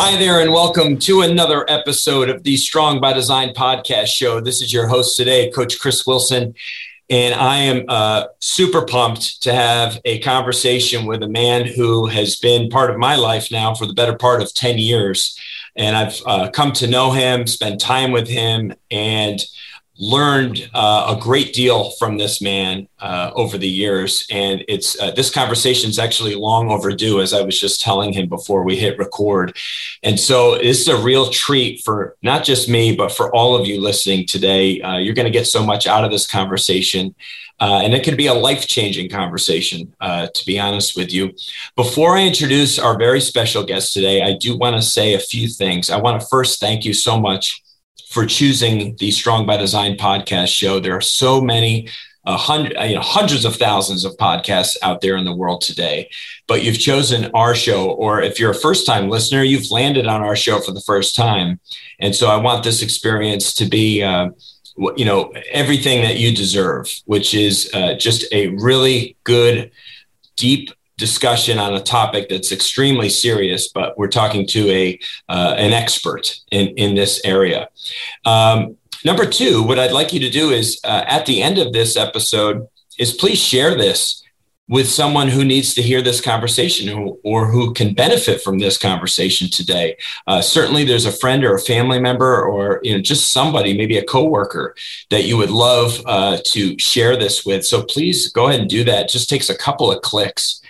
Hi there, and welcome to another episode of the Strong by Design podcast show. This is your host today, Coach Chris Wilson, and I am uh, super pumped to have a conversation with a man who has been part of my life now for the better part of 10 years. And I've uh, come to know him, spend time with him, and learned uh, a great deal from this man uh, over the years. And it's uh, this conversation is actually long overdue as i was just telling him before we hit record. And so this is a real treat for not just me but for all of you listening today. Uh, you're going to get so much out of this conversation uh, and it can be a life-changing conversation uh, to be honest with you. Before i introduce our very special guest today i do want to say a few things. I want to first thank you so much for choosing the Strong by Design podcast show. There are so many, hundred, you know, hundreds of thousands of podcasts out there in the world today, but you've chosen our show. Or if you're a first time listener, you've landed on our show for the first time. And so I want this experience to be, uh, you know, everything that you deserve, which is uh, just a really good, deep discussion on a topic that's extremely serious, but we're talking to a uh, an expert in in this area. Um, number two, what I'd like you to do is uh, at the end of this episode is please share this with someone who needs to hear this conversation or who can benefit from this conversation today. Uh, certainly, there's a friend or a family member or you know just somebody, maybe a coworker that you would love uh, to share this with. So please go ahead and do that. It just takes a couple of clicks.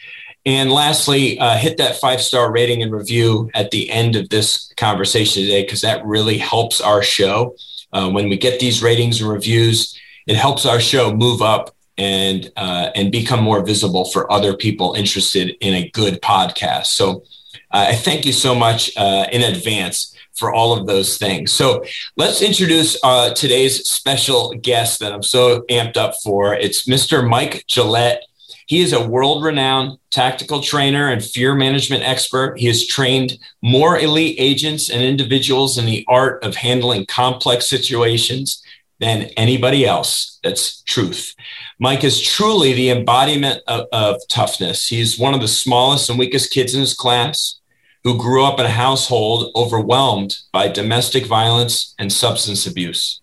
And lastly, uh, hit that five star rating and review at the end of this conversation today, because that really helps our show. Uh, when we get these ratings and reviews, it helps our show move up and uh, and become more visible for other people interested in a good podcast. So uh, I thank you so much uh, in advance for all of those things. So let's introduce uh, today's special guest that I'm so amped up for. It's Mr. Mike Gillette. He is a world renowned tactical trainer and fear management expert. He has trained more elite agents and individuals in the art of handling complex situations than anybody else. That's truth. Mike is truly the embodiment of, of toughness. He's one of the smallest and weakest kids in his class who grew up in a household overwhelmed by domestic violence and substance abuse.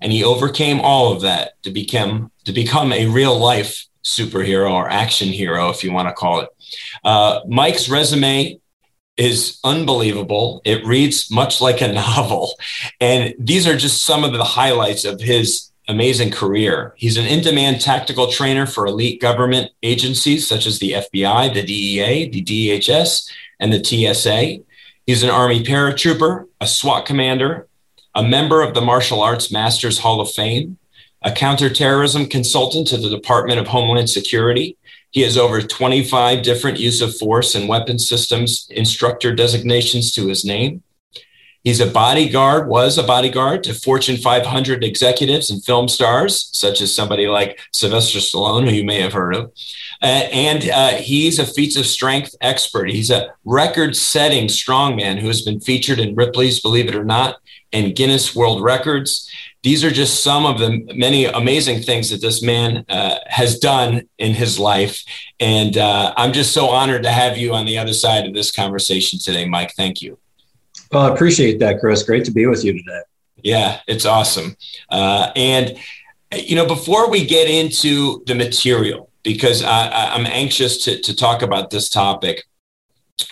And he overcame all of that to become to become a real life superhero or action hero, if you want to call it. Uh, Mike's resume is unbelievable. It reads much like a novel. And these are just some of the highlights of his amazing career. He's an in demand tactical trainer for elite government agencies such as the FBI, the DEA, the DHS, and the TSA. He's an Army paratrooper, a SWAT commander, a member of the Martial Arts Masters Hall of Fame, a counterterrorism consultant to the Department of Homeland Security. He has over 25 different use of force and weapon systems instructor designations to his name. He's a bodyguard, was a bodyguard to Fortune 500 executives and film stars, such as somebody like Sylvester Stallone, who you may have heard of. Uh, and uh, he's a feats of strength expert. He's a record setting strongman who has been featured in Ripley's Believe It or Not and Guinness World Records these are just some of the many amazing things that this man uh, has done in his life. And uh, I'm just so honored to have you on the other side of this conversation today, Mike. Thank you. Well, I appreciate that, Chris. Great to be with you today. Yeah, it's awesome. Uh, and, you know, before we get into the material, because I, am anxious to, to talk about this topic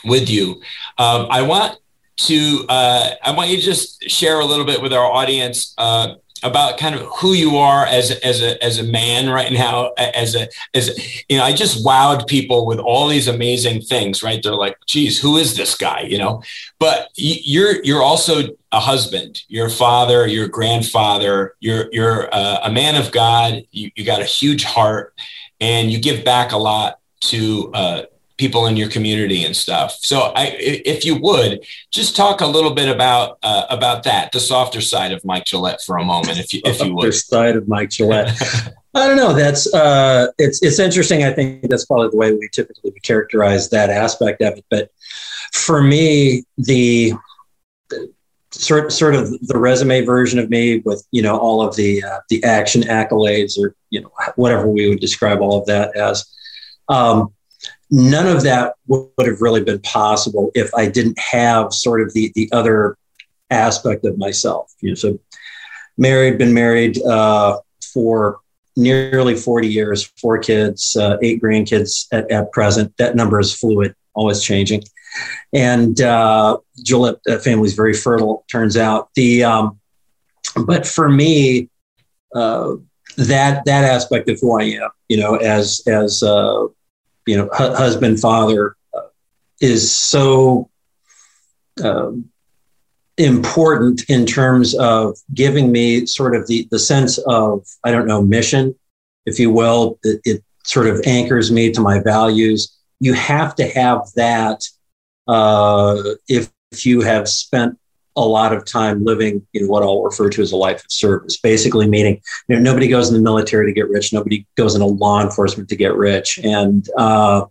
with you, um, I want to uh, I want you to just share a little bit with our audience uh, about kind of who you are as as a as a man right now as a as a, you know I just wowed people with all these amazing things right? They're like geez who is this guy? You know? But you're you're also a husband you're a father you're a grandfather you're you're a, a man of God you, you got a huge heart and you give back a lot to uh, people in your community and stuff. So, I, if you would, just talk a little bit about uh, about that, the softer side of Mike Gillette for a moment, if you if you would. side of Mike Gillette. I don't know. That's uh, it's it's interesting. I think that's probably the way we typically characterize that aspect of it. But for me, the, sort sort of the resume version of me with you know all of the uh, the action accolades or you know whatever we would describe all of that as. Um, none of that would have really been possible if I didn't have sort of the the other aspect of myself. You know, so married, been married uh, for nearly 40 years, four kids, uh, eight grandkids at, at present. That number is fluid, always changing. And uh, Gillette uh, family is very fertile, turns out. The um, but for me, uh, that that aspect of who I am, you know, as as uh, you know, hu- husband, father, uh, is so um, important in terms of giving me sort of the the sense of I don't know mission, if you will. It, it sort of anchors me to my values. You have to have that uh, if, if you have spent a lot of time living in what I'll refer to as a life of service, basically meaning you know, nobody goes in the military to get rich, nobody goes into law enforcement to get rich, and uh,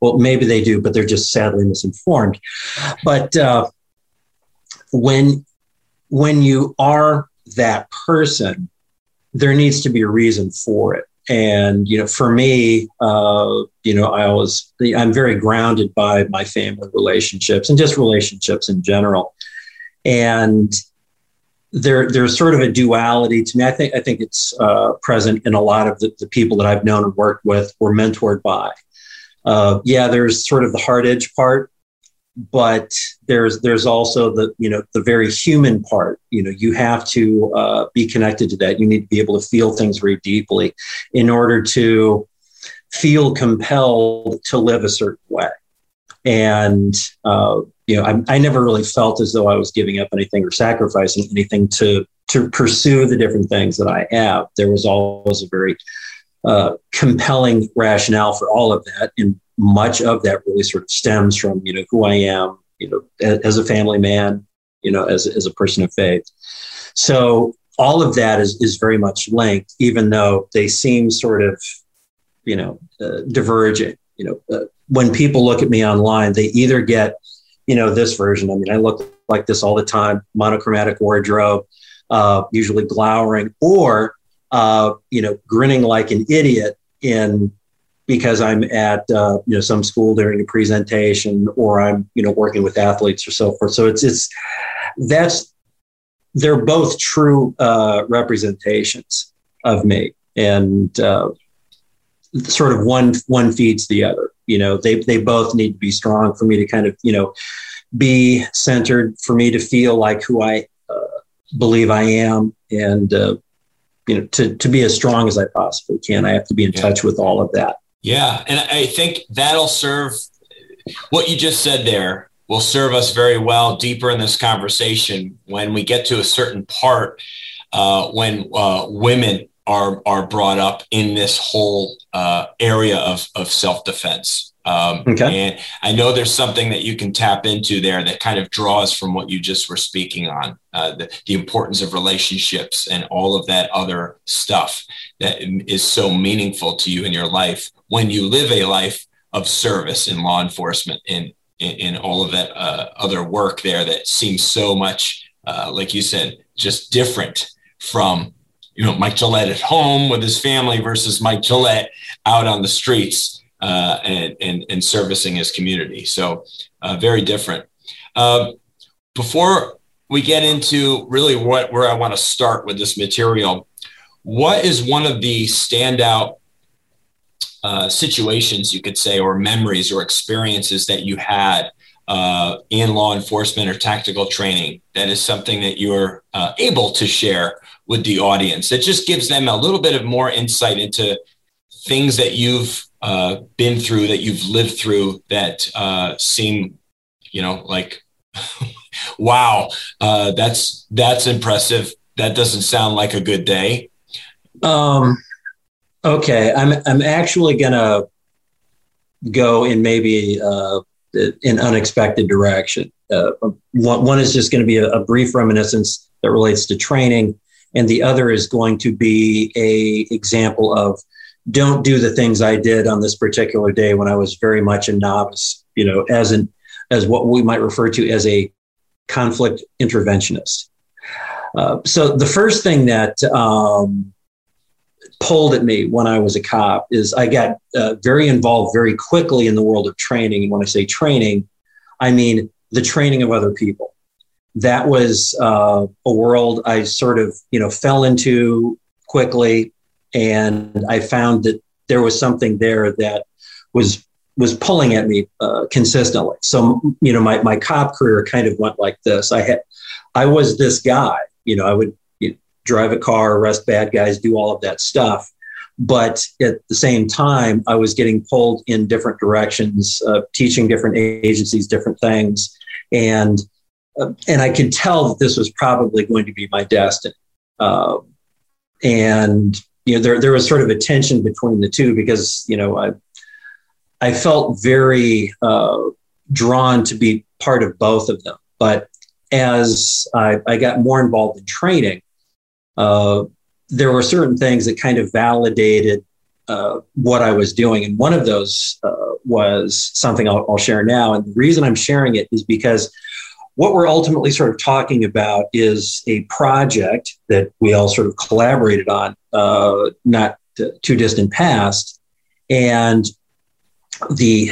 well, maybe they do, but they're just sadly misinformed. But uh, when when you are that person, there needs to be a reason for it. And you know, for me, uh, you know, I always I'm very grounded by my family relationships and just relationships in general. And there, there's sort of a duality to me. I think I think it's uh, present in a lot of the, the, people that I've known and worked with or mentored by. Uh, yeah, there's sort of the hard edge part, but there's there's also the you know the very human part you know you have to uh, be connected to that you need to be able to feel things very deeply in order to feel compelled to live a certain way and uh, you know I, I, never really felt as though i was giving up anything or sacrificing anything to to pursue the different things that i have there was always a very uh, compelling rationale for all of that and much of that really sort of stems from you know who I am, you know, as, as a family man, you know, as as a person of faith. So all of that is is very much linked, even though they seem sort of, you know, uh, divergent. You know, uh, when people look at me online, they either get, you know, this version. I mean, I look like this all the time, monochromatic wardrobe, uh, usually glowering, or uh, you know, grinning like an idiot in because I'm at uh, you know some school during a presentation or I'm you know working with athletes or so forth. So it's it's that's they're both true uh, representations of me, and uh, sort of one one feeds the other. You know, they they both need to be strong for me to kind of you know be centered for me to feel like who I uh, believe I am and. Uh, you know, to, to be as strong as I possibly can, I have to be in yeah. touch with all of that. Yeah. And I think that'll serve what you just said there will serve us very well deeper in this conversation when we get to a certain part uh, when uh, women are are brought up in this whole uh, area of, of self-defense um, okay. And I know there's something that you can tap into there that kind of draws from what you just were speaking on uh, the, the importance of relationships and all of that other stuff that is so meaningful to you in your life when you live a life of service in law enforcement and in, in, all of that uh, other work there that seems so much, uh, like you said, just different from you know Mike Gillette at home with his family versus Mike Gillette out on the streets uh, and, and, and servicing his community. So uh, very different. Uh, before we get into really what where I want to start with this material, what is one of the standout uh, situations you could say, or memories or experiences that you had uh, in law enforcement or tactical training that is something that you're uh, able to share with the audience It just gives them a little bit of more insight into things that you've uh, been through, that you've lived through, that uh, seem, you know, like, wow, uh, that's that's impressive. That doesn't sound like a good day. Um, okay, I'm I'm actually gonna go in maybe uh, an unexpected direction. Uh, one, one, is just going to be a, a, brief reminiscence that relates to training, and the other is going to be a example of don't do the things I did on this particular day when I was very much a novice. You know, as an as what we might refer to as a conflict interventionist. Uh, so the first thing that um, pulled at me when I was a cop is I got uh, very involved very quickly in the world of training. And when I say training, I mean the training of other people. That was uh, a world I sort of, you know, fell into quickly, and I found that there was something there that was was pulling at me uh, consistently. So, you know, my my cop career kind of went like this. I had, I was this guy. You know, I would drive a car, arrest bad guys, do all of that stuff. But at the same time, I was getting pulled in different directions, uh, teaching different agencies different things, and and I could tell that this was probably going to be my destiny. Uh, and you know, there there was sort of a tension between the two because you know I I felt very uh, drawn to be part of both of them, but as I, I got more involved in training, uh, there were certain things that kind of validated uh, what I was doing. And one of those uh, was something I'll, I'll, share now. And the reason I'm sharing it is because what we're ultimately sort of talking about is a project that we all sort of collaborated on, uh, not too distant past. And the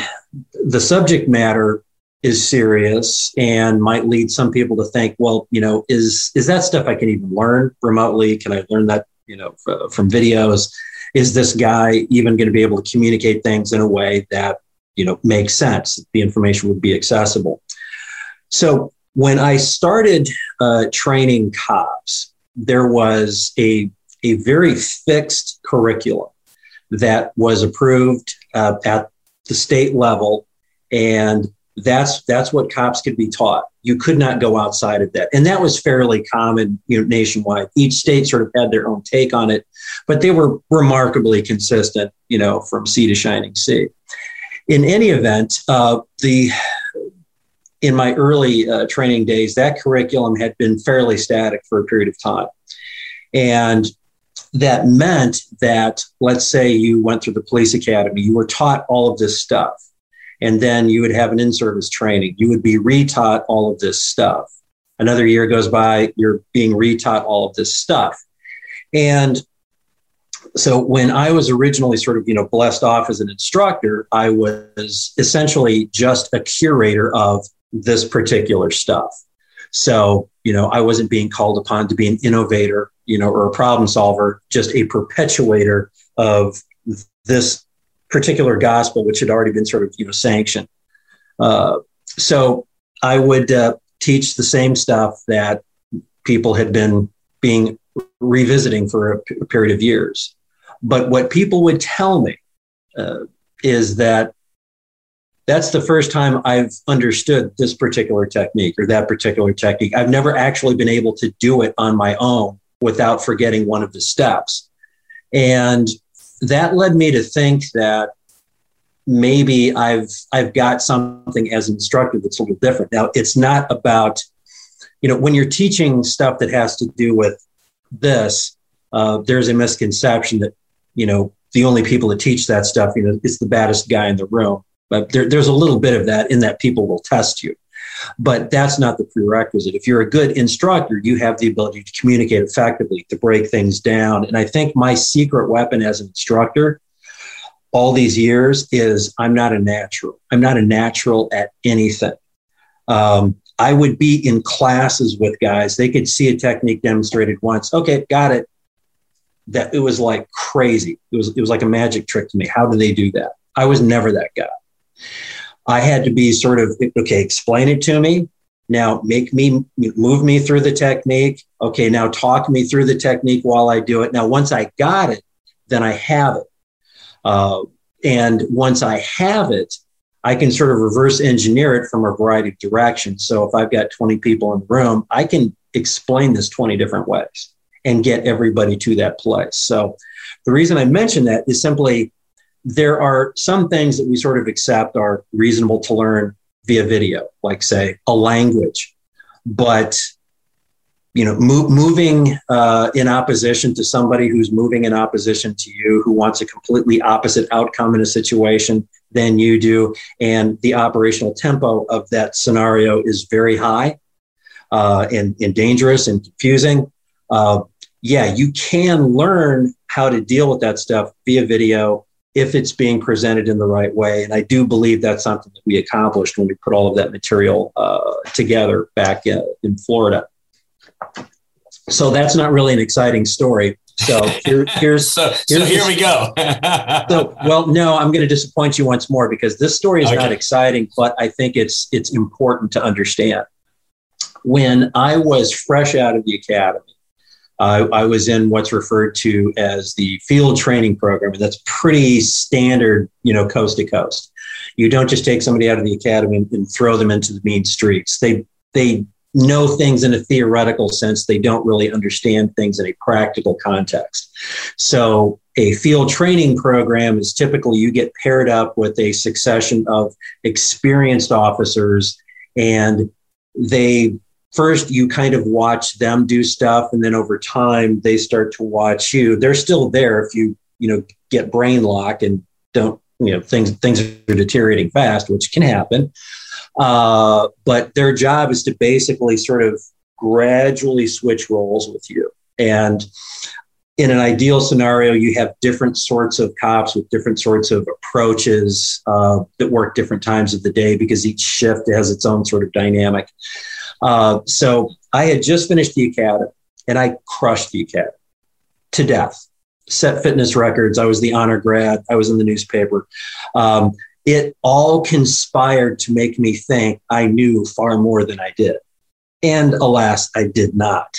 the subject matter is serious and might lead some people to think, well, you know, is is that stuff I can even learn remotely? Can I learn that, you know, f- from videos? Is this guy even going to be able to communicate things in a way that you know makes sense? The information would be accessible. So when I started uh, training cops, there was a a very fixed curriculum that was approved uh, at the state level and that's that's what cops could be taught. You could not go outside of that, and that was fairly common you know, nationwide. Each state sort of had their own take on it, but they were remarkably consistent. You know, from sea to shining sea. In any event, uh, the in my early uh, training days, that curriculum had been fairly static for a period of time, and that meant that let's say you went through the police academy, you were taught all of this stuff and then you would have an in-service training. You would be retaught all of this stuff. Another year goes by, you're being retaught all of this stuff. And so when I was originally sort of, you know, blessed off as an instructor, I was essentially just a curator of this particular stuff. So, you know, I wasn't being called upon to be an innovator, you know, or a problem solver, just a perpetuator of this particular gospel, which had already been sort of you know sanctioned. Uh, so I would uh, teach the same stuff that people had been being revisiting for a, p- a period of years. But what people would tell me uh, is that that's the first time I've understood this particular technique or that particular technique. I've never actually been able to do it on my own without forgetting one of the steps. And that led me to think that maybe I've I've got something as an instructor that's a little different. Now it's not about, you know, when you're teaching stuff that has to do with this, uh, there's a misconception that, you know, the only people that teach that stuff, you know, is the baddest guy in the room. But there, there's a little bit of that in that people will test you. But that's not the prerequisite. If you're a good instructor, you have the ability to communicate effectively, to break things down. And I think my secret weapon as an instructor all these years is I'm not a natural. I'm not a natural at anything. Um, I would be in classes with guys. They could see a technique demonstrated once. Okay, got it. That it was like crazy. It was it was like a magic trick to me. How do they do that? I was never that guy. I had to be sort of, okay, explain it to me. Now make me move me through the technique. Okay, now talk me through the technique while I do it. Now, once I got it, then I have it. Uh, and once I have it, I can sort of reverse engineer it from a variety of directions. So if I've got 20 people in the room, I can explain this 20 different ways and get everybody to that place. So the reason I mention that is simply there are some things that we sort of accept are reasonable to learn via video, like say a language, but you know, mo- moving uh, in opposition to somebody who's moving in opposition to you, who wants a completely opposite outcome in a situation than you do, and the operational tempo of that scenario is very high uh, and, and dangerous and confusing. Uh, yeah, you can learn how to deal with that stuff via video if it's being presented in the right way. And I do believe that's something that we accomplished when we put all of that material uh, together back in, in Florida. So that's not really an exciting story. So here, here's so, here's so here we go. so well, no, I'm going to disappoint you once more because this story is okay. not exciting, but I think it's it's important to understand. When I was fresh out of the academy, uh, I was in what's referred to as the field training program, and that's pretty standard, you know, coast to coast. You don't just take somebody out of the academy and, and throw them into the mean streets. They they know things in a theoretical sense. They don't really understand things in a practical context. So a field training program is typically you get paired up with a succession of experienced officers and they first you kind of watch them do stuff and then over time they start to watch you. They're still there if you you know get brain lock and don't you know things things are deteriorating fast which can happen. Uh, but their job is to basically sort of gradually switch roles with you. And in an ideal scenario you have different sorts of cops with different sorts of approaches uh, that work different times of the day because each shift has its own sort of dynamic uh, so I had just finished the academy and I crushed the academy to death. Set fitness records. I was the honor grad. I was in the newspaper. Um, it all conspired to make me think I knew far more than I did. And alas, I did not.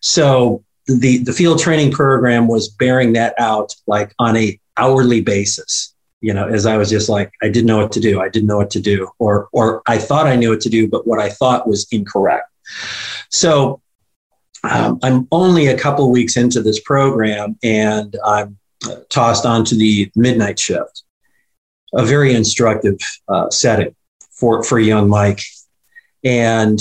So the, the field training program was bearing that out like on a hourly basis you know, as I was just like, I didn't know what to do. I didn't know what to do, or or I thought I knew what to do, but what I thought was incorrect. So um, I'm only a couple weeks into this program, and I'm tossed onto the midnight shift. A very instructive uh, setting for for young Mike, and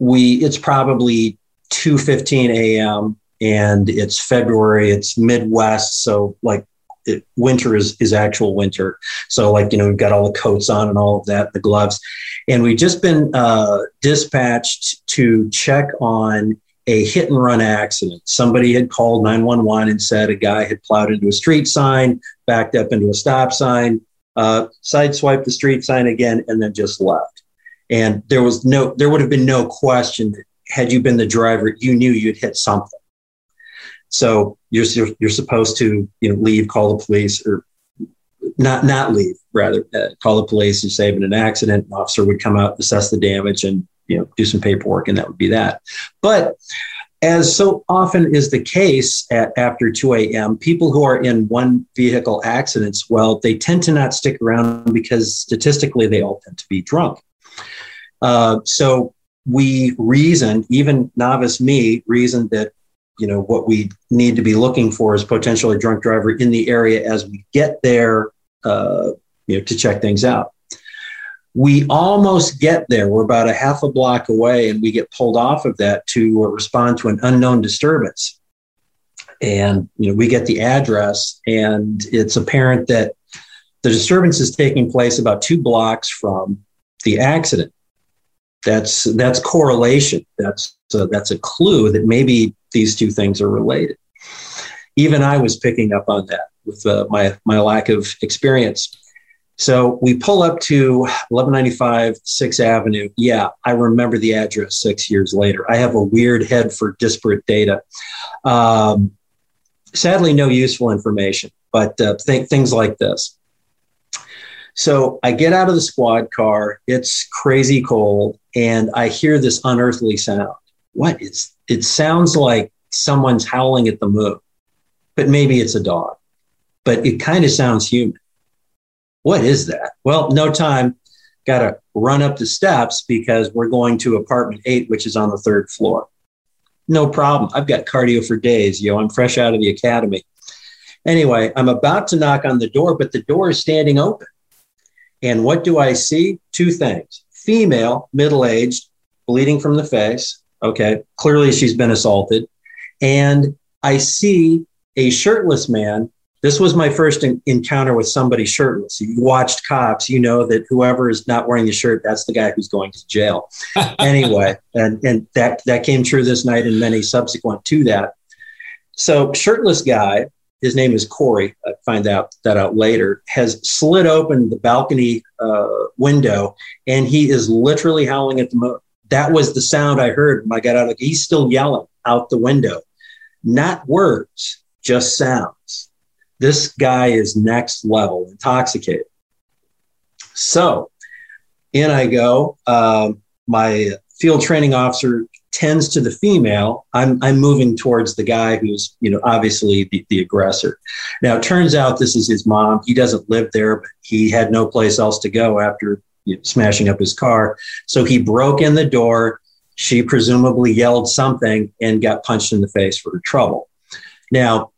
we it's probably 2:15 a.m. and it's February. It's Midwest, so like it, winter is is actual winter. So like you know we've got all the coats on and all of that, the gloves, and we've just been uh, dispatched to check on a hit and run accident. Somebody had called 911 and said a guy had plowed into a street sign, backed up into a stop sign, uh, sideswiped the street sign again, and then just left. And there was no, there would have been no question had you been the driver, you knew you'd hit something. So you're, you're, you're supposed to you know leave, call the police, or not not leave, rather uh, call the police and say in an accident, an officer would come out, assess the damage, and you know do some paperwork, and that would be that. But as so often is the case at after 2 a.m., people who are in one vehicle accidents, well, they tend to not stick around because statistically they all tend to be drunk. Uh, so we reasoned, even novice me reasoned that you know what we need to be looking for is potentially a drunk driver in the area as we get there uh, you know to check things out. We almost get there. We're about a half a block away and we get pulled off of that to respond to an unknown disturbance. And you know we get the address and it's apparent that the disturbance is taking place about two blocks from the accident. That's that's correlation. That's a, that's a clue that maybe these two things are related. Even I was picking up on that with uh, my, my lack of experience. So we pull up to 1195 6th Avenue. Yeah, I remember the address six years later. I have a weird head for disparate data. Um, sadly, no useful information, but uh, th- things like this. So I get out of the squad car. It's crazy cold, and I hear this unearthly sound. What is it sounds like someone's howling at the moon, but maybe it's a dog. But it kind of sounds human. What is that? Well, no time. Got to run up the steps because we're going to apartment eight, which is on the third floor. No problem. I've got cardio for days. Yo, I'm fresh out of the academy. Anyway, I'm about to knock on the door, but the door is standing open. And what do I see? Two things female, middle aged, bleeding from the face. Okay. Clearly she's been assaulted. And I see a shirtless man. This was my first in- encounter with somebody shirtless. You watched cops, you know that whoever is not wearing the shirt, that's the guy who's going to jail. anyway, and, and that, that came true this night and many subsequent to that. So, shirtless guy, his name is Corey. I find out that out later. Has slid open the balcony uh, window, and he is literally howling at the moon. That was the sound I heard when I got out. Of, he's still yelling out the window, not words, just sounds. This guy is next level intoxicated. So in I go. Um, my field training officer tends to the female. I'm, I'm moving towards the guy who's, you know, obviously the, the aggressor. Now, it turns out this is his mom. He doesn't live there, but he had no place else to go after smashing up his car. So he broke in the door. She presumably yelled something and got punched in the face for her trouble. Now,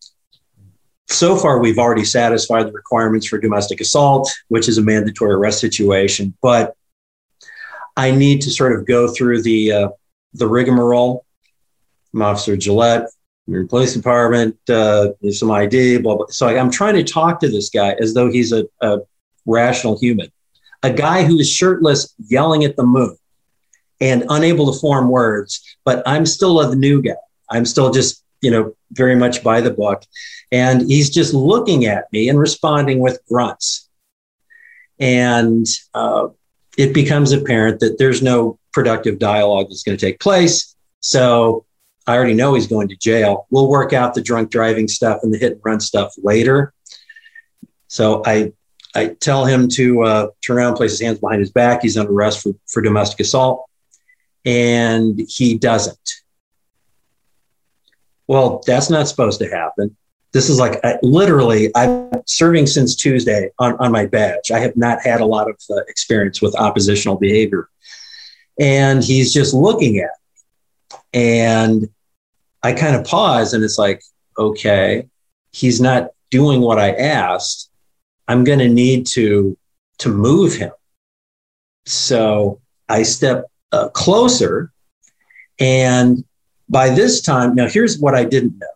so far, we've already satisfied the requirements for domestic assault, which is a mandatory arrest situation. But I need to sort of go through the uh, the rigmarole. I'm Officer Gillette, your police department, uh, some ID, blah, blah. So I'm trying to talk to this guy as though he's a, a rational human, a guy who is shirtless, yelling at the moon and unable to form words. But I'm still a new guy. I'm still just, you know, very much by the book. And he's just looking at me and responding with grunts. And uh, it becomes apparent that there's no productive dialogue that's going to take place. So I already know he's going to jail. We'll work out the drunk driving stuff and the hit and run stuff later. So I I tell him to uh, turn around, place his hands behind his back. He's under arrest for, for domestic assault, and he doesn't. Well, that's not supposed to happen. This is like I, literally, I'm serving since Tuesday on, on my badge. I have not had a lot of uh, experience with oppositional behavior. And he's just looking at me. And I kind of pause and it's like, okay, he's not doing what I asked. I'm going to need to to move him. So I step uh, closer, and by this time, now here's what I didn't know.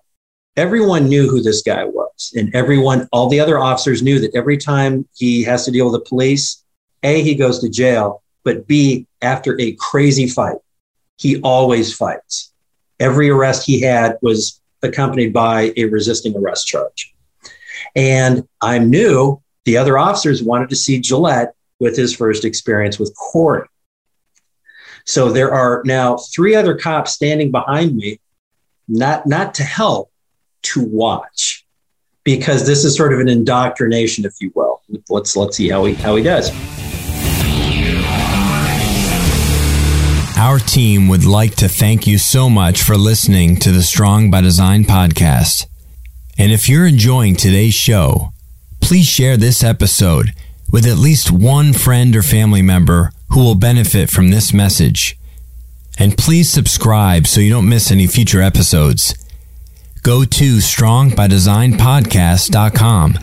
Everyone knew who this guy was, and everyone, all the other officers knew that every time he has to deal with the police, A, he goes to jail, but B, after a crazy fight, he always fights. Every arrest he had was accompanied by a resisting arrest charge. And I knew the other officers wanted to see Gillette with his first experience with Corey. So there are now three other cops standing behind me, not, not to help, to watch, because this is sort of an indoctrination, if you will. Let's let's see how he how he does. Our team would like to thank you so much for listening to the Strong by Design podcast. And if you're enjoying today's show, please share this episode with at least one friend or family member who will benefit from this message. And please subscribe so you don't miss any future episodes. Go to strongbydesignpodcast.com.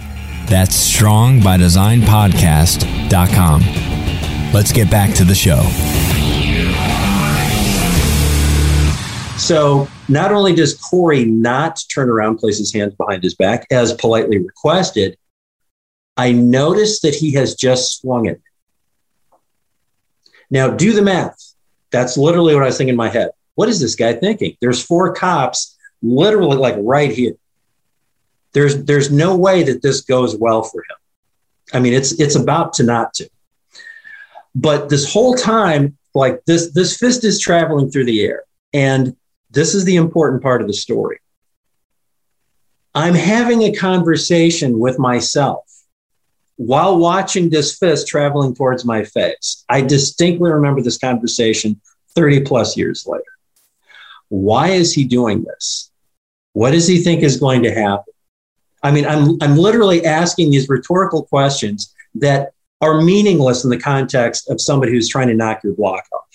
That's strongbydesignpodcast.com. Let's get back to the show. So not only does Corey not turn around, place his hands behind his back as politely requested, I notice that he has just swung it. Now do the math. That's literally what I was thinking in my head. What is this guy thinking? There's four cops literally like right here. There's there's no way that this goes well for him. I mean, it's it's about to not to. But this whole time, like this this fist is traveling through the air. And this is the important part of the story. I'm having a conversation with myself while watching this fist traveling towards my face. I distinctly remember this conversation 30 plus years later. Why is he doing this? What does he think is going to happen? I mean, I'm, I'm literally asking these rhetorical questions that are meaningless in the context of somebody who's trying to knock your block off.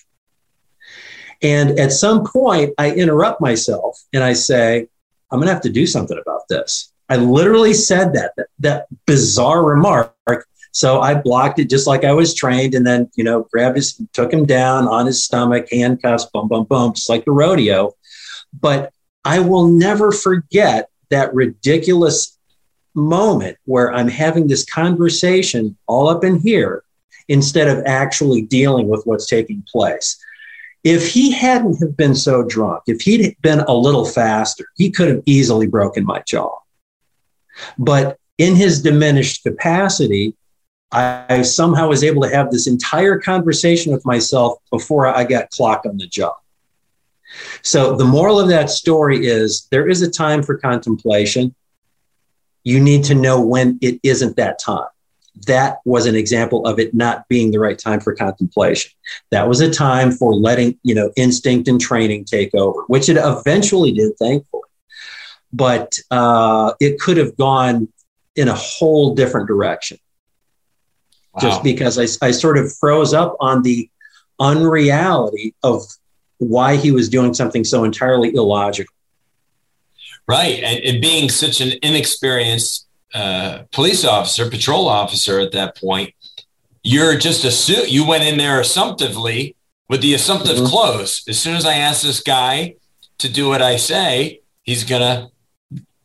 And at some point, I interrupt myself and I say, I'm going to have to do something about this. I literally said that, that, that bizarre remark. So I blocked it just like I was trained, and then you know grabbed his, took him down on his stomach, handcuffs, boom, boom, boom, just like the rodeo. But I will never forget that ridiculous moment where I'm having this conversation all up in here instead of actually dealing with what's taking place. If he hadn't have been so drunk, if he'd been a little faster, he could have easily broken my jaw. But in his diminished capacity, I somehow was able to have this entire conversation with myself before I got clocked on the jaw. So the moral of that story is there is a time for contemplation. You need to know when it isn't that time. That was an example of it not being the right time for contemplation. That was a time for letting, you know, instinct and training take over, which it eventually did, thankfully. But uh, it could have gone in a whole different direction. Wow. Just because I, I sort of froze up on the unreality of why he was doing something so entirely illogical. Right. And, and being such an inexperienced uh, police officer, patrol officer at that point, you're just assume you went in there assumptively with the assumptive mm-hmm. close. As soon as I ask this guy to do what I say, he's gonna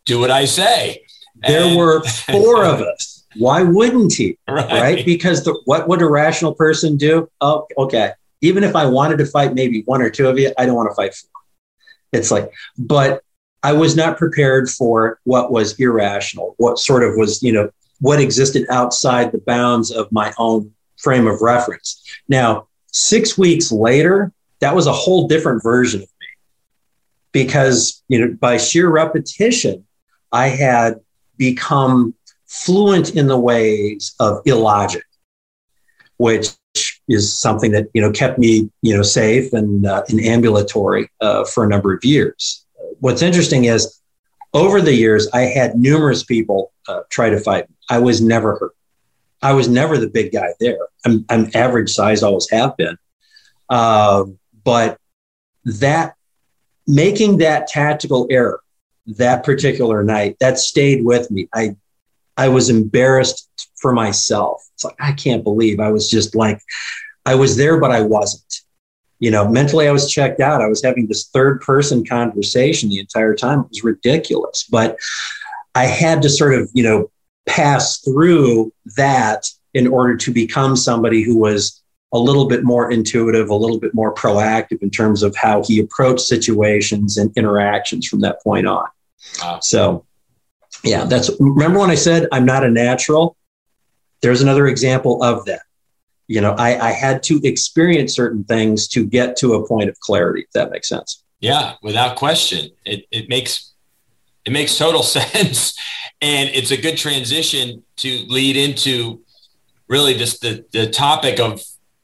do what I say. There and- were four of us. Why wouldn't he? Right. right? Because the, what would a rational person do? Oh, okay even if I wanted to fight maybe one or two of you, I don't want to fight four. It's like, but I was not prepared for what was irrational, what sort of was, you know, what existed outside the bounds of my own frame of reference. Now, six weeks later, that was a whole different version of me because, you know, by sheer repetition, I had become fluent in the ways of illogic, which is something that you know kept me you know safe and uh, ambulatory uh, for a number of years. What's interesting is over the years I had numerous people uh, try to fight. I was never hurt. I was never the big guy there. I'm, I'm average size, always have been. Uh, but that making that tactical error that particular night that stayed with me. I I was embarrassed for myself. It's like, I can't believe I was just like, I was there, but I wasn't. You know, mentally, I was checked out. I was having this third person conversation the entire time. It was ridiculous. But I had to sort of, you know, pass through that in order to become somebody who was a little bit more intuitive, a little bit more proactive in terms of how he approached situations and interactions from that point on. Wow. So yeah, that's remember when I said I'm not a natural? There's another example of that. You know, I, I had to experience certain things to get to a point of clarity, if that makes sense. Yeah, without question. It it makes it makes total sense. And it's a good transition to lead into really just the, the topic of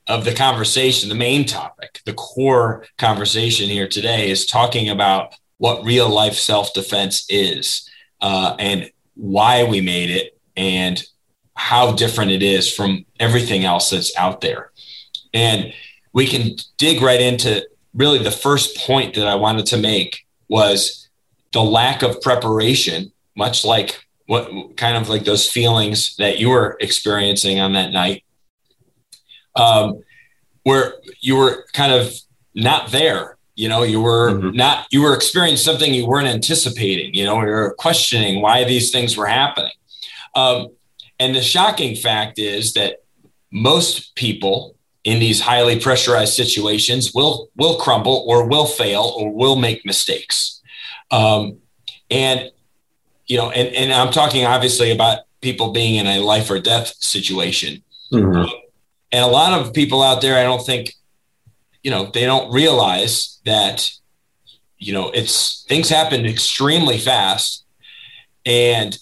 of the conversation, the main topic, the core conversation here today is talking about what real life self defense is uh, and why we made it and how different it is from everything else that's out there. And we can dig right into really the first point that I wanted to make was the lack of preparation, much like what kind of like those feelings that you were experiencing on that night, um, where you were kind of not there you know, you were mm-hmm. not, you were experiencing something you weren't anticipating. You know, you were questioning why these things were happening. Um, and the shocking fact is that most people in these highly pressurized situations will will crumble or will fail or will make mistakes. Um, and you know, and, and I'm talking obviously about people being in a life or death situation. Mm-hmm. Um, and a lot of people out there, I don't think you know they don't realize that you know it's things happen extremely fast. And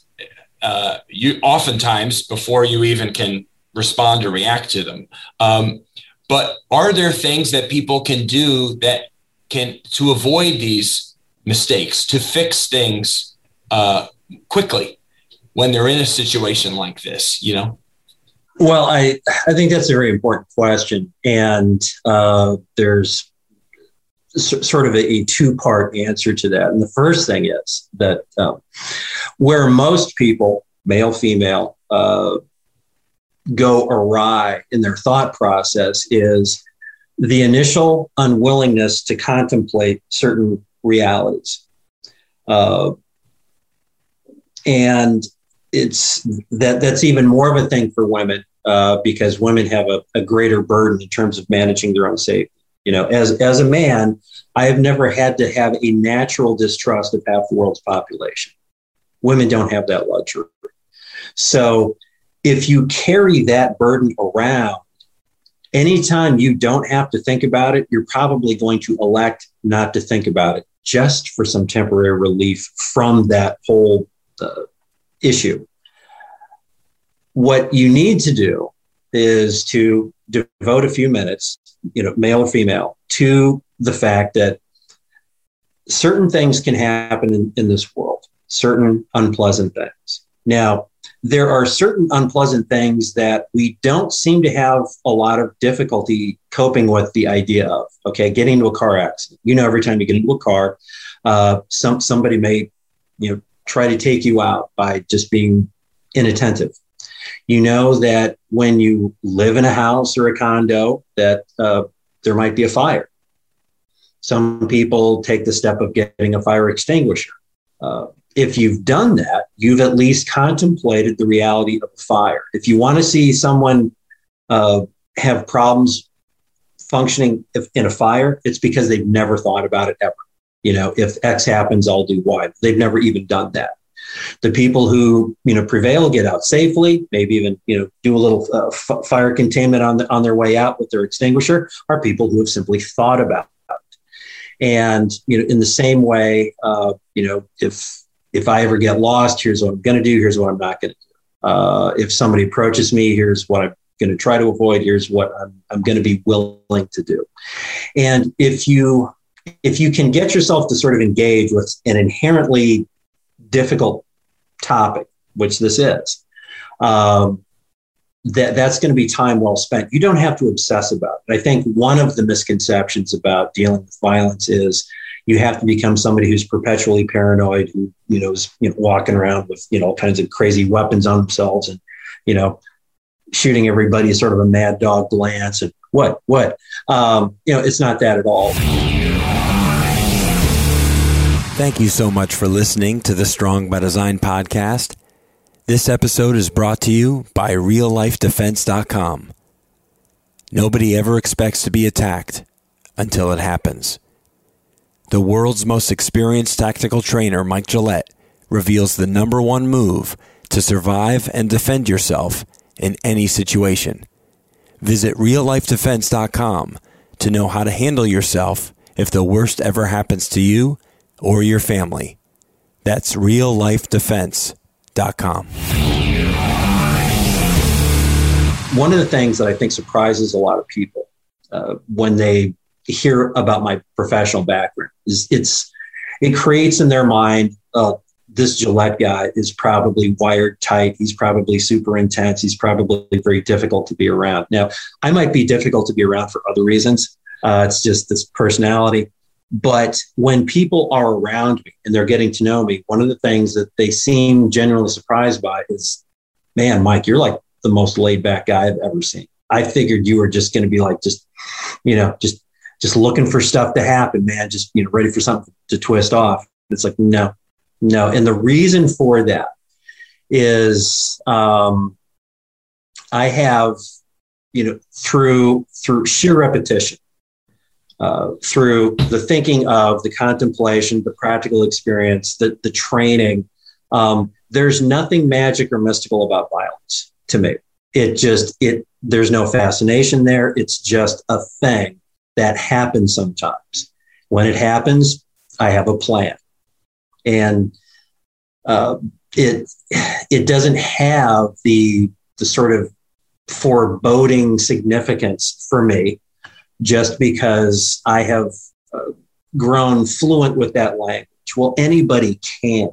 uh, you oftentimes before you even can respond or react to them. Um, but are there things that people can do that can to avoid these mistakes to fix things uh, quickly when they're in a situation like this you know well, I, I think that's a very important question. And uh, there's sort of a, a two part answer to that. And the first thing is that um, Where most people, male, female, uh, go awry in their thought process is the initial unwillingness to contemplate certain realities. Uh, and it's that that's even more of a thing for women uh, because women have a, a, greater burden in terms of managing their own safety. You know, as as a man, I have never had to have a natural distrust of half the world's population. Women don't have that luxury. So, if you carry that burden around, anytime you don't have to think about it, you're probably going to elect not to think about it just for some temporary relief from that whole uh, issue. What you need to do is to devote a few minutes, you know, male or female, to the fact that certain things can happen in, in this world, certain unpleasant things. Now, there are certain unpleasant things that we don't seem to have a lot of difficulty coping with the idea of. Okay, getting into a car accident. You know, every time you get into a car, uh, some somebody may, you know, try to take you out by just being inattentive. You know that when you live in a house or a condo, that uh, there might be a fire. Some people take the step of getting a fire extinguisher. Uh, if you've done that, you've at least contemplated the reality of a fire. If you want to see someone uh, have problems functioning in a fire, it's because they've never thought about it ever you know, if X happens, I'll do Y. They've never even done that. The people who you know prevail get out safely, maybe even you know do a little uh, f- fire containment on the, on their way out with their extinguisher, are people who have simply thought about it. And you know, in the same way, uh, you know, if if I ever get lost, here's what I'm going to do. Here's what I'm not going to do. Uh, if somebody approaches me, here's what I'm going to try to avoid. Here's what I'm, I'm going to be willing to do. And if you if you can get yourself to sort of engage with an inherently difficult topic, which this is, um, that that's going to be time well spent. You don't have to obsess about it. I think one of the misconceptions about dealing with violence is you have to become somebody who's perpetually paranoid, who you know is you know, walking around with you know all kinds of crazy weapons on themselves, and you know shooting everybody sort of a mad dog glance and what what um, you know it's not that at all. Thank you so much for listening to the Strong by Design podcast. This episode is brought to you by reallifedefense.com. Nobody ever expects to be attacked until it happens. The world's most experienced tactical trainer, Mike Gillette, reveals the number one move to survive and defend yourself in any situation. Visit reallifedefense.com to know how to handle yourself if the worst ever happens to you or your family. That's reallifedefense.com. One of the things that I think surprises a lot of people uh, when they hear about my professional background is it's it creates in their mind uh, this Gillette guy is probably wired tight. He's probably super intense. He's probably very difficult to be around. Now, I might be difficult to be around for other reasons. Uh, it's just this personality. But when people are around me and they're getting to know me, one of the things that they seem genuinely surprised by is, man, Mike, you're like the most laid back guy I've ever seen. I figured you were just going to be like, just, you know, just, just looking for stuff to happen, man, just, you know, ready for something to twist off. It's like, no, no. And the reason for that is, um, I have, you know, through, through sheer repetition, uh, through the thinking of the contemplation, the practical experience, the, the training. Um, there's nothing magic or mystical about violence to me. It just, it, there's no fascination there. It's just a thing that happens sometimes. When it happens, I have a plan. And uh, it, it doesn't have the, the sort of foreboding significance for me just because I have uh, grown fluent with that language. Well, anybody can.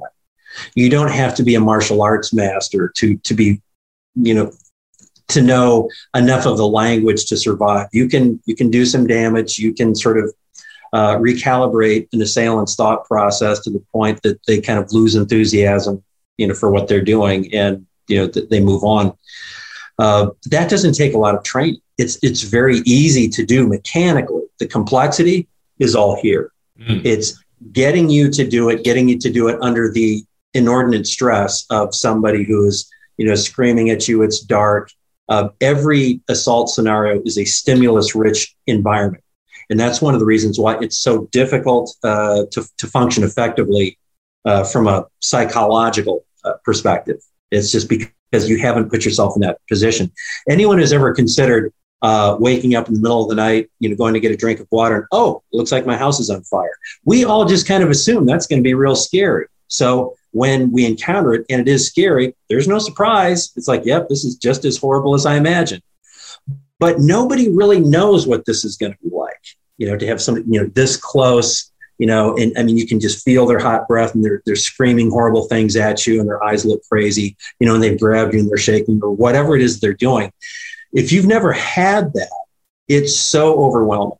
You don't have to be a martial arts master to to be, you know, to know enough of the language to survive. You can you can do some damage. You can sort of uh, recalibrate an assailant's thought process to the point that they kind of lose enthusiasm, you know, for what they're doing, and you know, th- they move on. Uh, that doesn't take a lot of training. It's it's very easy to do mechanically. The complexity is all here. Mm. It's getting you to do it, getting you to do it under the inordinate stress of somebody who is, you know, screaming at you. It's dark. Uh, every assault scenario is a stimulus-rich environment, and that's one of the reasons why it's so difficult uh, to to function effectively uh, from a psychological uh, perspective. It's just because you haven't put yourself in that position. Anyone who's ever considered uh, waking up in the middle of the night, you know, going to get a drink of water, and oh, looks like my house is on fire. We all just kind of assume that's going to be real scary. So when we encounter it and it is scary, there's no surprise. It's like, yep, this is just as horrible as I imagined. But nobody really knows what this is going to be like. You know, to have somebody, you know, this close, you know, and I mean, you can just feel their hot breath and they're, they're screaming horrible things at you and their eyes look crazy, you know, and they've grabbed you and they're shaking or whatever it is they're doing. If you've never had that, it's so overwhelming.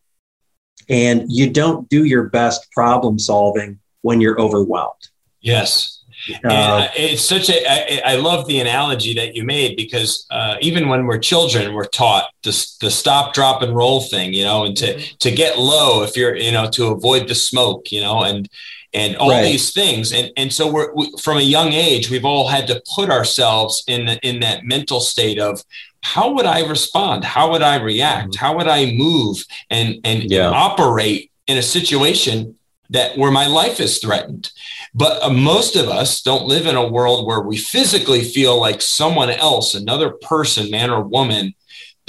And you don't do your best problem solving when you're overwhelmed. Yes. Uh, it's such a. I, I love the analogy that you made because uh, even when we're children, we're taught the, the stop, drop, and roll thing, you know, and to mm-hmm. to get low if you're, you know, to avoid the smoke, you know, and and all right. these things, and and so we're we, from a young age, we've all had to put ourselves in the, in that mental state of how would I respond? How would I react? Mm-hmm. How would I move and and, yeah. and operate in a situation that where my life is threatened? But uh, most of us don't live in a world where we physically feel like someone else, another person, man or woman,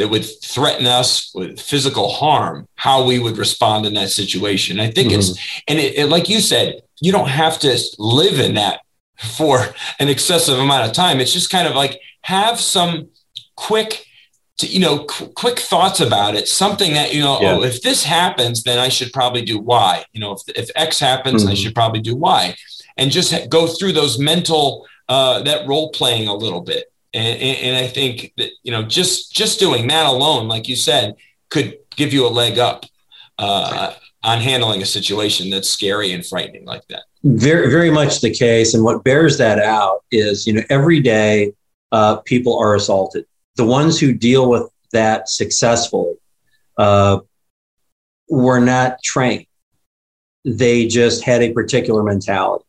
that would threaten us with physical harm, how we would respond in that situation. I think mm-hmm. it's, and it, it, like you said, you don't have to live in that for an excessive amount of time. It's just kind of like have some quick to, you know, qu- quick thoughts about it. Something that, you know, yeah. oh, if this happens, then I should probably do Y. You know, if, if X happens, mm-hmm. I should probably do Y. And just go through those mental, uh, that role playing a little bit. And, and, I think that, you know, just, just doing that alone, like you said, could give you a leg up uh, on handling a situation that's scary and frightening like that. Very, very much the case. And what bears that out is, you know, every day uh, people are assaulted the ones who deal with that successfully uh, were not trained. They just had a particular mentality.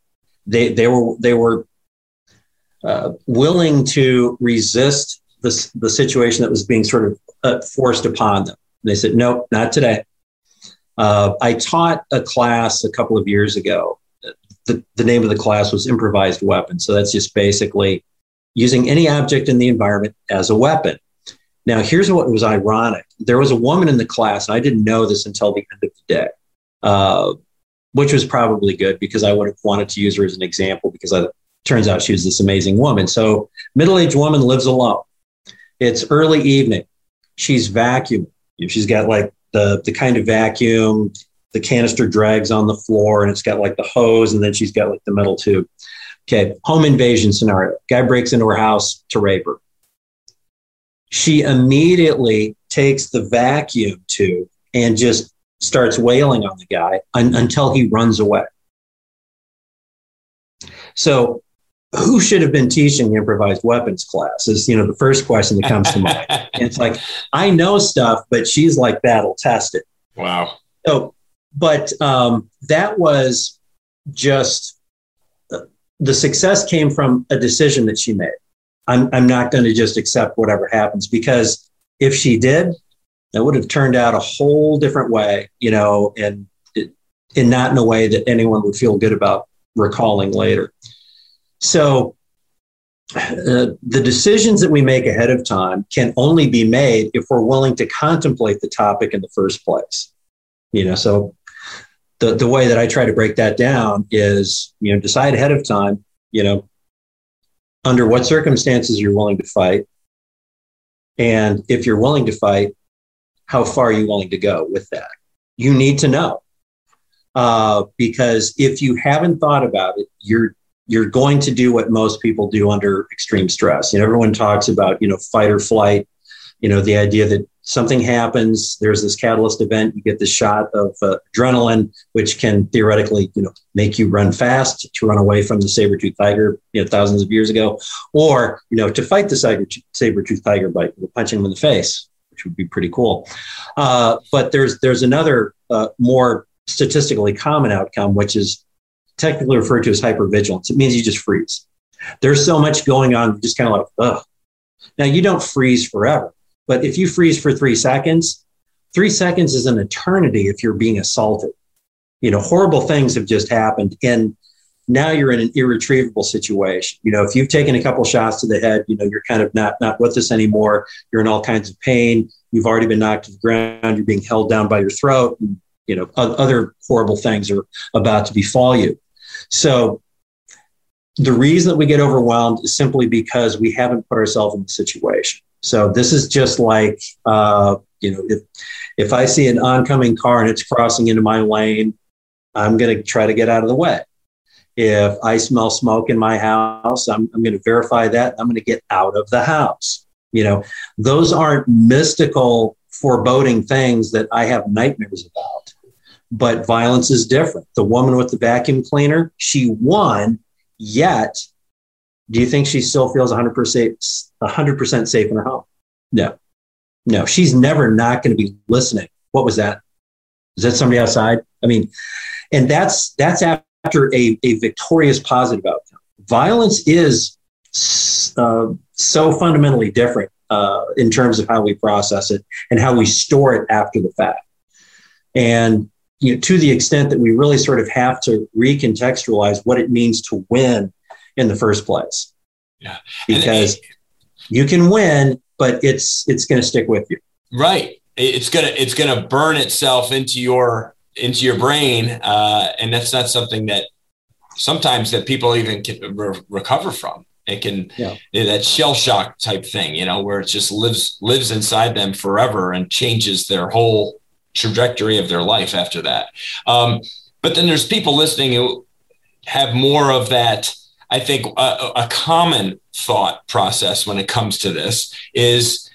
They they were they were uh, willing to resist the the situation that was being sort of uh, forced upon them. And they said, "Nope, not today." Uh, I taught a class a couple of years ago. The, the name of the class was improvised weapon. So that's just basically using any object in the environment as a weapon. Now, here's what was ironic. There was a woman in the class, and I didn't know this until the end of the day, uh, which was probably good because I would have wanted to use her as an example because it turns out she was this amazing woman. So, middle aged woman lives alone. It's early evening. She's vacuuming. She's got like the, the kind of vacuum, the canister drags on the floor, and it's got like the hose, and then she's got like the metal tube. Okay, home invasion scenario. Guy breaks into her house to rape her. She immediately takes the vacuum tube and just starts wailing on the guy un- until he runs away. So, who should have been teaching the improvised weapons class? Is you know the first question that comes to mind. and it's like I know stuff, but she's like battle tested. Wow. So, but um, that was just the success came from a decision that she made. I'm, I'm not going to just accept whatever happens because if she did, that would have turned out a whole different way, you know, and and not in a way that anyone would feel good about recalling later. So uh, the decisions that we make ahead of time can only be made if we're willing to contemplate the topic in the first place. You know, so the, the way that I try to break that down is, you know, decide ahead of time, you know, under what circumstances you're willing to fight. And if you're willing to fight, how far are you willing to go with that? You need to know. Uh, because if you haven't thought about it, you're you're going to do what most people do under extreme stress. You know, everyone talks about, you know, fight or flight, You know, the idea that something happens, there's this catalyst event, you get the shot of uh, adrenaline, which can theoretically, you know, make you run fast to run away from the saber-toothed tiger, you know, thousands of years ago, or, you know, to fight the saber-toothed tiger by punching him in the face, which would be pretty cool. Uh, but there's, there's another uh, more statistically common outcome, which is technically referred to as hypervigilance. It means you just freeze. There's so much going on, just kind of like, ugh. Now you don't freeze forever but if you freeze for three seconds, three seconds is an eternity if you're being assaulted. You know, horrible things have just happened. And now you're in an irretrievable situation. You know, if you've taken a couple shots to the head, you know, you're kind of not not with us anymore. You're in all kinds of pain. You've already been knocked to the ground. You're being held down by your throat. And, you know, other horrible things are about to befall you. So the reason that we get overwhelmed is simply because we haven't put ourselves in the situation. So this is just like, uh, you know, if, if I see an oncoming car and it's crossing into my lane, I'm going to try to get out of the way. If I smell smoke in my house, I'm, I'm going to verify that. I'm going to get out of the house. You know, those aren't mystical, foreboding things that I have nightmares about. But violence is different. The woman with the vacuum cleaner, she won, yet do you think she still feels 100%, 100% safe in her home? No. No, she's never not going to be listening. What was that? Is that somebody outside? I mean, and that's that's after a, a victorious positive outcome. Violence is uh, so fundamentally different uh, in terms of how we process it and how we store it after the fact. And you know, to the extent that we really sort of have to recontextualize what it means to win in the first place. Yeah. Because it, you can win, but it's it's going to stick with you. Right. It's gonna it's gonna burn itself into your into your brain, uh, and that's not something that sometimes that people even can re- recover from. It can yeah. that shell shock type thing, you know, where it just lives lives inside them forever and changes their whole trajectory of their life after that. Um, but then there's people listening who have more of that I think a, a common thought process when it comes to this is,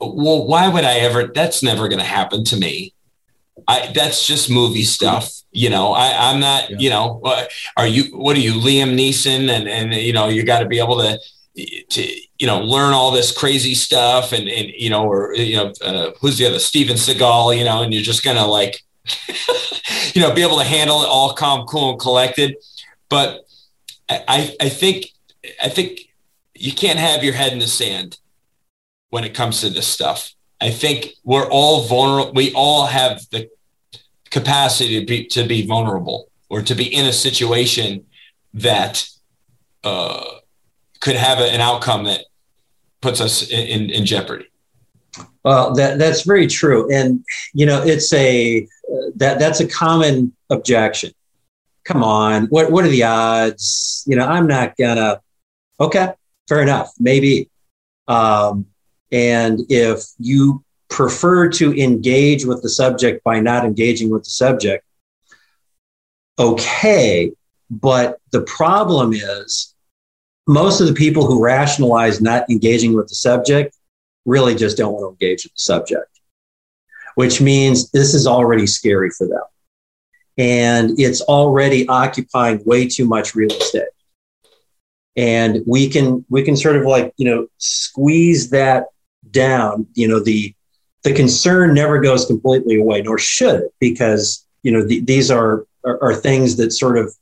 well, why would I ever? That's never going to happen to me. I, that's just movie stuff. You know, I, I'm not, yeah. you know, are you, what are you, Liam Neeson? And, and, you know, you got to be able to, to, you know, learn all this crazy stuff and, and, you know, or, you know, uh, who's the other Steven Seagal, you know, and you're just to like, you know, be able to handle it all calm, cool and collected. But I, I think I think you can't have your head in the sand when it comes to this stuff. I think we're all vulnerable. We all have the capacity to be, to be vulnerable or to be in a situation that uh, could have an outcome that puts us in, in jeopardy. Well, that that's very true, and you know, it's a that that's a common objection come on, what what are the odds? You know, I'm not gonna. Okay, fair enough, maybe. Um, and if you prefer to engage with the subject by not engaging with the subject, okay. But the problem is, most of the people who rationalize not engaging with the subject really just don't want to engage with the subject, which means this is already scary for them. And it's already occupying way too much real estate. And we can we can sort of like you know squeeze that down. You know the the concern never goes completely away nor should it because you know the, these are, are, are things that sort of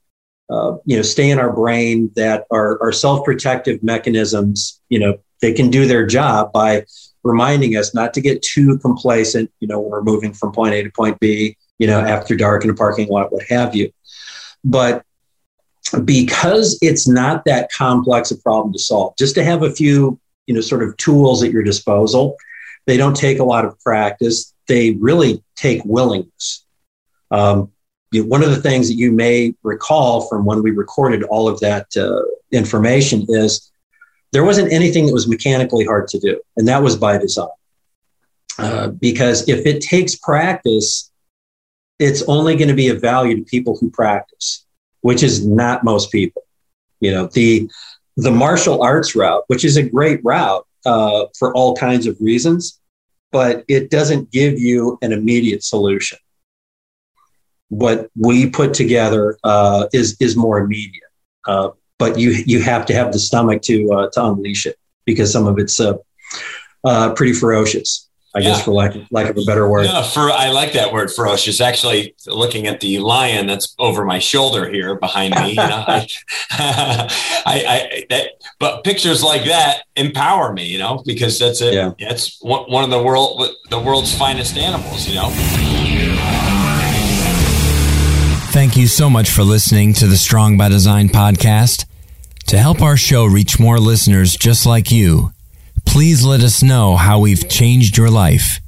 uh, you know stay in our brain that are, are self-protective mechanisms you know they can do their job by reminding us not to get too complacent you know we're moving from point a to point b you know, after dark in a parking lot, what have you. But because it's not that complex a problem to solve, just to have a few, you know, sort of tools at your disposal, they don't take a lot of practice. They really take willingness. Um, you one of the things that you may recall from when we recorded all of that uh, information is there wasn't anything that was mechanically hard to do, and that was by design. Uh, because if it takes practice, it's only going to be of value to people who practice, which is not most people. You know, the the martial arts route, which is a great route uh, for all kinds of reasons, but it doesn't give you an immediate solution. What we put together uh, is is more immediate, uh, but you you have to have the stomach to uh, to unleash it because some of it's uh, uh, pretty ferocious. I yeah. guess for lack, lack of a better word. Yeah, for I like that word ferocious. Actually, looking at the lion that's over my shoulder here behind me, you know, I, I, I that, but pictures like that empower me, you know, because that's it. Yeah. It's one of the world, the world's finest animals, you know. Thank you so much for listening to the Strong by Design podcast. To help our show reach more listeners just like you please let us know how we've changed your life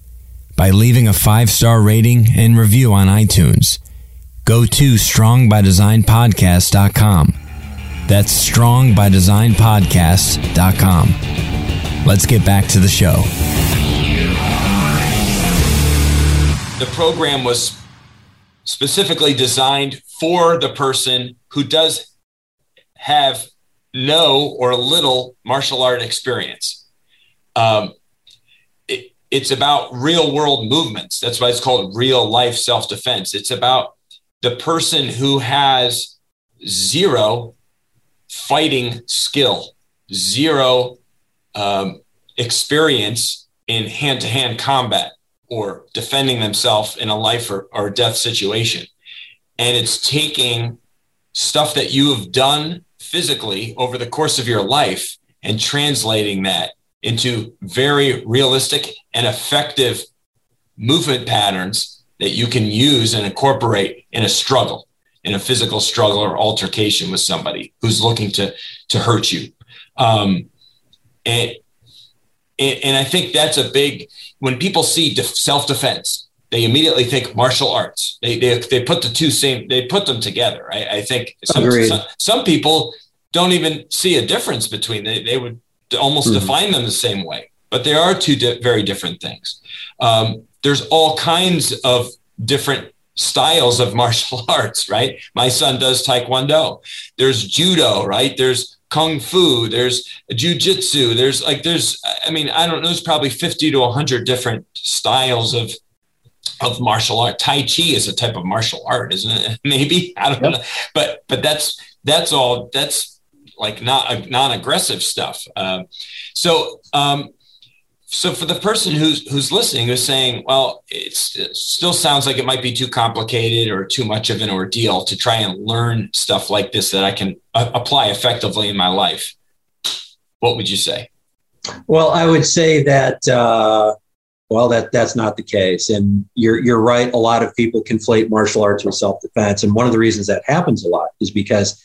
by leaving a five star rating and review on iTunes. Go to strongbydesignpodcast.com. That's strongbydesignpodcast.com. Let's get back to the show. The program was specifically designed for the person who does have no or little martial art experience um, it, it's about real world movements. That's why it's called real life self defense. It's about the person who has zero fighting skill, zero um, experience in hand to hand combat or defending themselves in a life or, or death situation. And it's taking stuff that you have done physically over the course of your life and translating that into very realistic and effective movement patterns that you can use and incorporate in a struggle, in a physical struggle or altercation with somebody who's looking to to hurt you. Um, and and I think that's a big when people see self defense, they immediately think martial arts. They, they they put the two same they put them together. I, I think some, some, some people don't even see a difference between they, they would almost mm-hmm. define them the same way, but they are two di- very different things. Um, there's all kinds of different styles of martial arts, right? My son does taekwondo. There's judo, right? There's kung fu. There's jujitsu. There's like there's I mean I don't know. There's probably 50 to 100 different styles of of martial art. Tai Chi is a type of martial art, isn't it? Maybe I don't yep. know, but but that's that's all. That's like not non-aggressive stuff. Uh, so, um, so for the person who's who's listening, who's saying, "Well, it still sounds like it might be too complicated or too much of an ordeal to try and learn stuff like this that I can uh, apply effectively in my life," what would you say? Well, I would say that. Uh, well, that that's not the case, and you're you're right. A lot of people conflate martial arts with self defense, and one of the reasons that happens a lot is because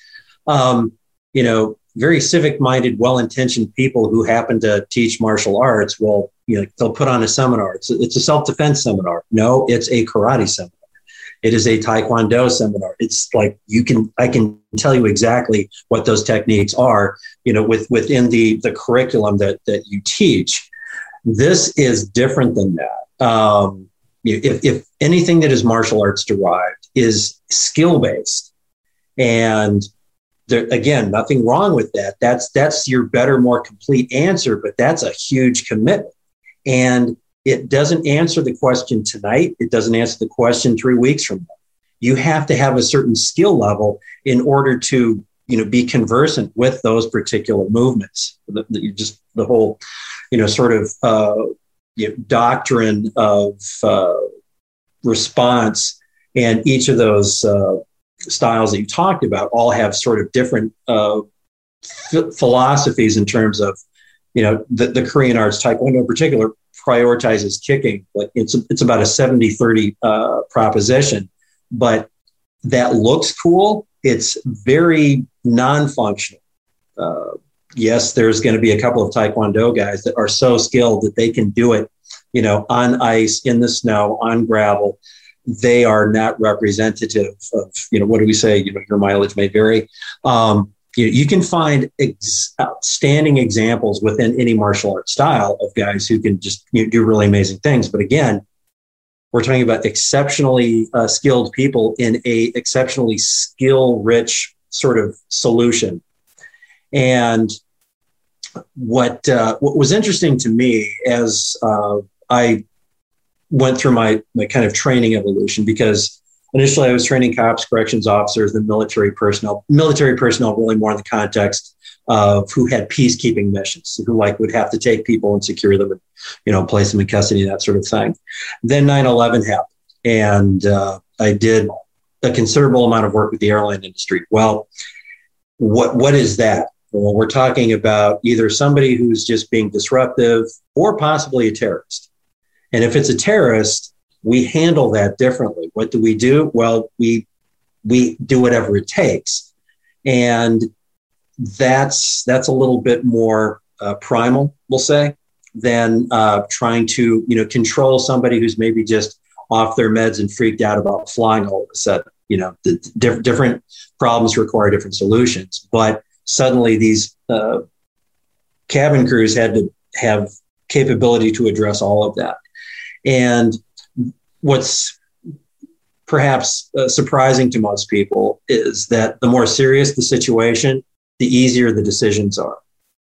um, you know, very civic minded, well intentioned people who happen to teach martial arts will, you know, they'll put on a seminar. It's a, it's a self defense seminar. No, it's a karate seminar. It is a taekwondo seminar. It's like you can, I can tell you exactly what those techniques are, you know, with, within the, the curriculum that, that you teach. This is different than that. Um, if, if anything that is martial arts derived is skill based and there, again, nothing wrong with that. That's that's your better, more complete answer, but that's a huge commitment. And it doesn't answer the question tonight. It doesn't answer the question three weeks from now. You have to have a certain skill level in order to, you know, be conversant with those particular movements. The, the just the whole, you know, sort of uh, you know, doctrine of uh, response and each of those uh, styles that you talked about all have sort of different uh, philosophies in terms of, you know, the, the Korean arts, Taekwondo in particular, prioritizes kicking. but it's, it's about a 70 30 uh, proposition, but that looks cool. It's very non functional. Uh, yes, there's going to be a couple of Taekwondo guys that are so skilled that they can do it, you know, on ice, in the snow, on gravel they are not representative of, you know, what do we say? You know, your mileage may vary. Um, you, you can find ex- outstanding examples within any martial art style of guys who can just you know, do really amazing things. But again, we're talking about exceptionally uh, skilled people in a exceptionally skill rich sort of solution. And what uh, what was interesting to me as uh, I went through my my kind of training evolution because initially I was training cops, corrections officers, and military personnel. Military personnel really more in the context of who had peacekeeping missions, who like would have to take people and secure them and you know place them in custody, that sort of thing. Then 9/11 happened, and uh, I did a considerable amount of work with the airline industry. Well, what what is that? Well, we're talking about either somebody who's just being disruptive or possibly a terrorist. And if it's a terrorist, we handle that differently. What do we do? Well, we we do whatever it takes, and that's that's a little bit more uh, primal, we'll say, than uh, trying to you know control somebody who's maybe just off their meds and freaked out about flying all of a sudden. You know, the diff- different problems require different solutions, but suddenly these uh, cabin crews had to have capability to address all of that. And what's perhaps uh, surprising to most people is that the more serious the situation, the easier the decisions are,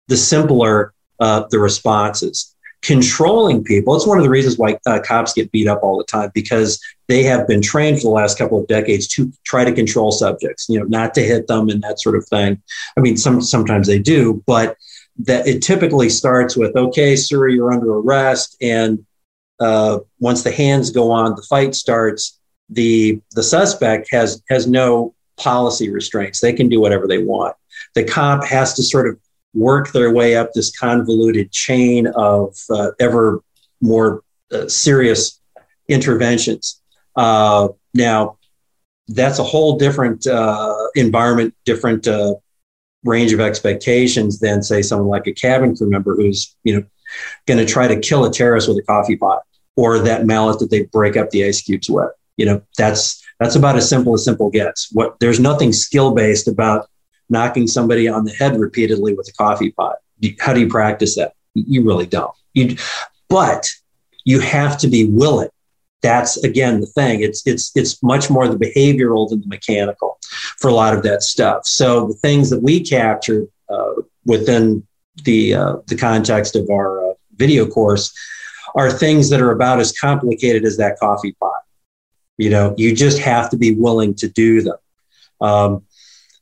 the simpler uh, the responses. Controlling people, it's one of the reasons why uh, cops get beat up all the time because they have been trained for the last couple of decades to try to control subjects, you know, not to hit them and that sort of thing. I mean, some sometimes they do, but that it typically starts with, okay, sir, you're under arrest. And uh, once the hands go on, the fight starts. The the suspect has has no policy restraints. They can do whatever they want. The cop has to sort of work their way up this convoluted chain of uh, ever more uh, serious interventions. Uh, now, that's a whole different uh, environment, different uh, range of expectations than, say, someone like a cabin crew member who's, you know, going to try to kill a terrorist with a coffee pot or that mallet that they break up the ice cubes with. You know, that's that's about as simple as simple gets. What there's nothing skill based about knocking somebody on the head repeatedly with a coffee pot. How do you practice that? You really don't. You, but you have to be willing that's again the thing. It's it's it's much more the behavioral than the mechanical for a lot of that stuff. So the things that we captured uh, within the uh, the context of our uh, video course are things that are about as complicated as that coffee pot. You know, you just have to be willing to do them. Um,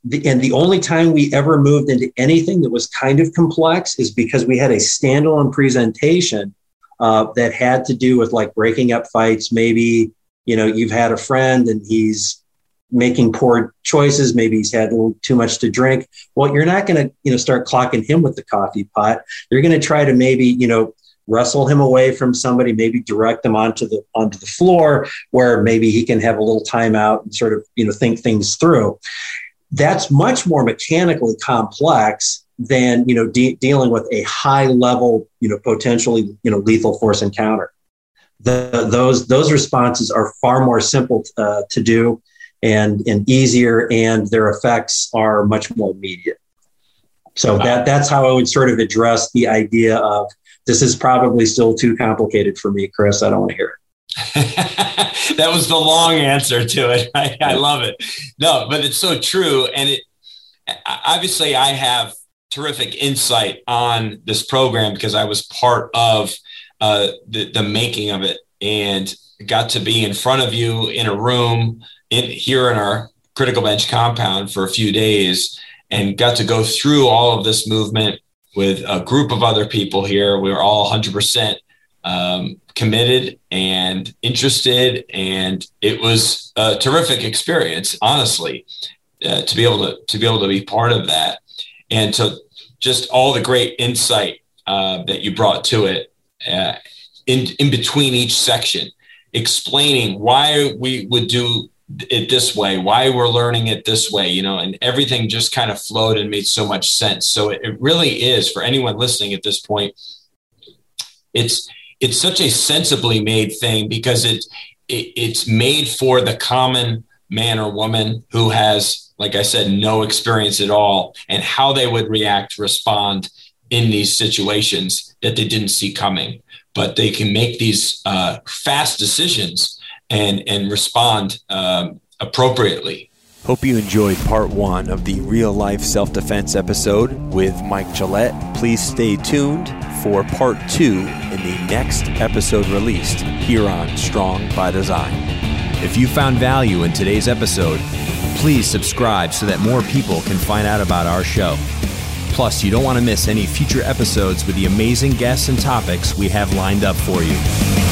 the, and the only time we ever moved into anything that was kind of complex is because we had a standalone presentation uh, that had to do with like breaking up fights. Maybe, you know, you've had a friend and he's making poor choices. Maybe he's had a little too much to drink. Well, you're not going to, you know, start clocking him with the coffee pot. You're going to try to maybe, you know, wrestle him away from somebody, maybe direct him onto the onto the floor where maybe he can have a little timeout and sort of, you know, think things through. That's much more mechanically complex than you know de- dealing with a high level you know potentially you know lethal force encounter the, those those responses are far more simple uh, to do and and easier and their effects are much more immediate. So that that's how i would sort of address the idea of this is probably still too complicated for me chris. I don't want to hear it. That was the long answer to it. I, I love it. No but it's so true and it obviously i have terrific insight on this program because I was part of uh, the, the making of it and got to be in front of you in a room in here in our critical bench compound for a few days and got to go through all of this movement with a group of other people here. We were all 100% um, committed and interested, and it was a terrific experience, honestly, uh, to be able to to be able to be part of that and to just all the great insight uh, that you brought to it uh, in in between each section, explaining why we would do it this way, why we're learning it this way, you know, and everything just kind of flowed and made so much sense. So it, it really is for anyone listening at this point. It's it's such a sensibly made thing because it, it it's made for the common man or woman who has like I said, no experience at all, and how they would react, respond in these situations that they didn't see coming. But they can make these uh, fast decisions and and respond um, appropriately. Hope you enjoyed part one of the real life self defense episode with Mike Gillette. Please stay tuned for part two in the next episode released here on Strong by Design. If you found value in today's episode, please subscribe so that more people can find out about our show. Plus, you don't want to miss any future episodes with the amazing guests and topics we have lined up for you.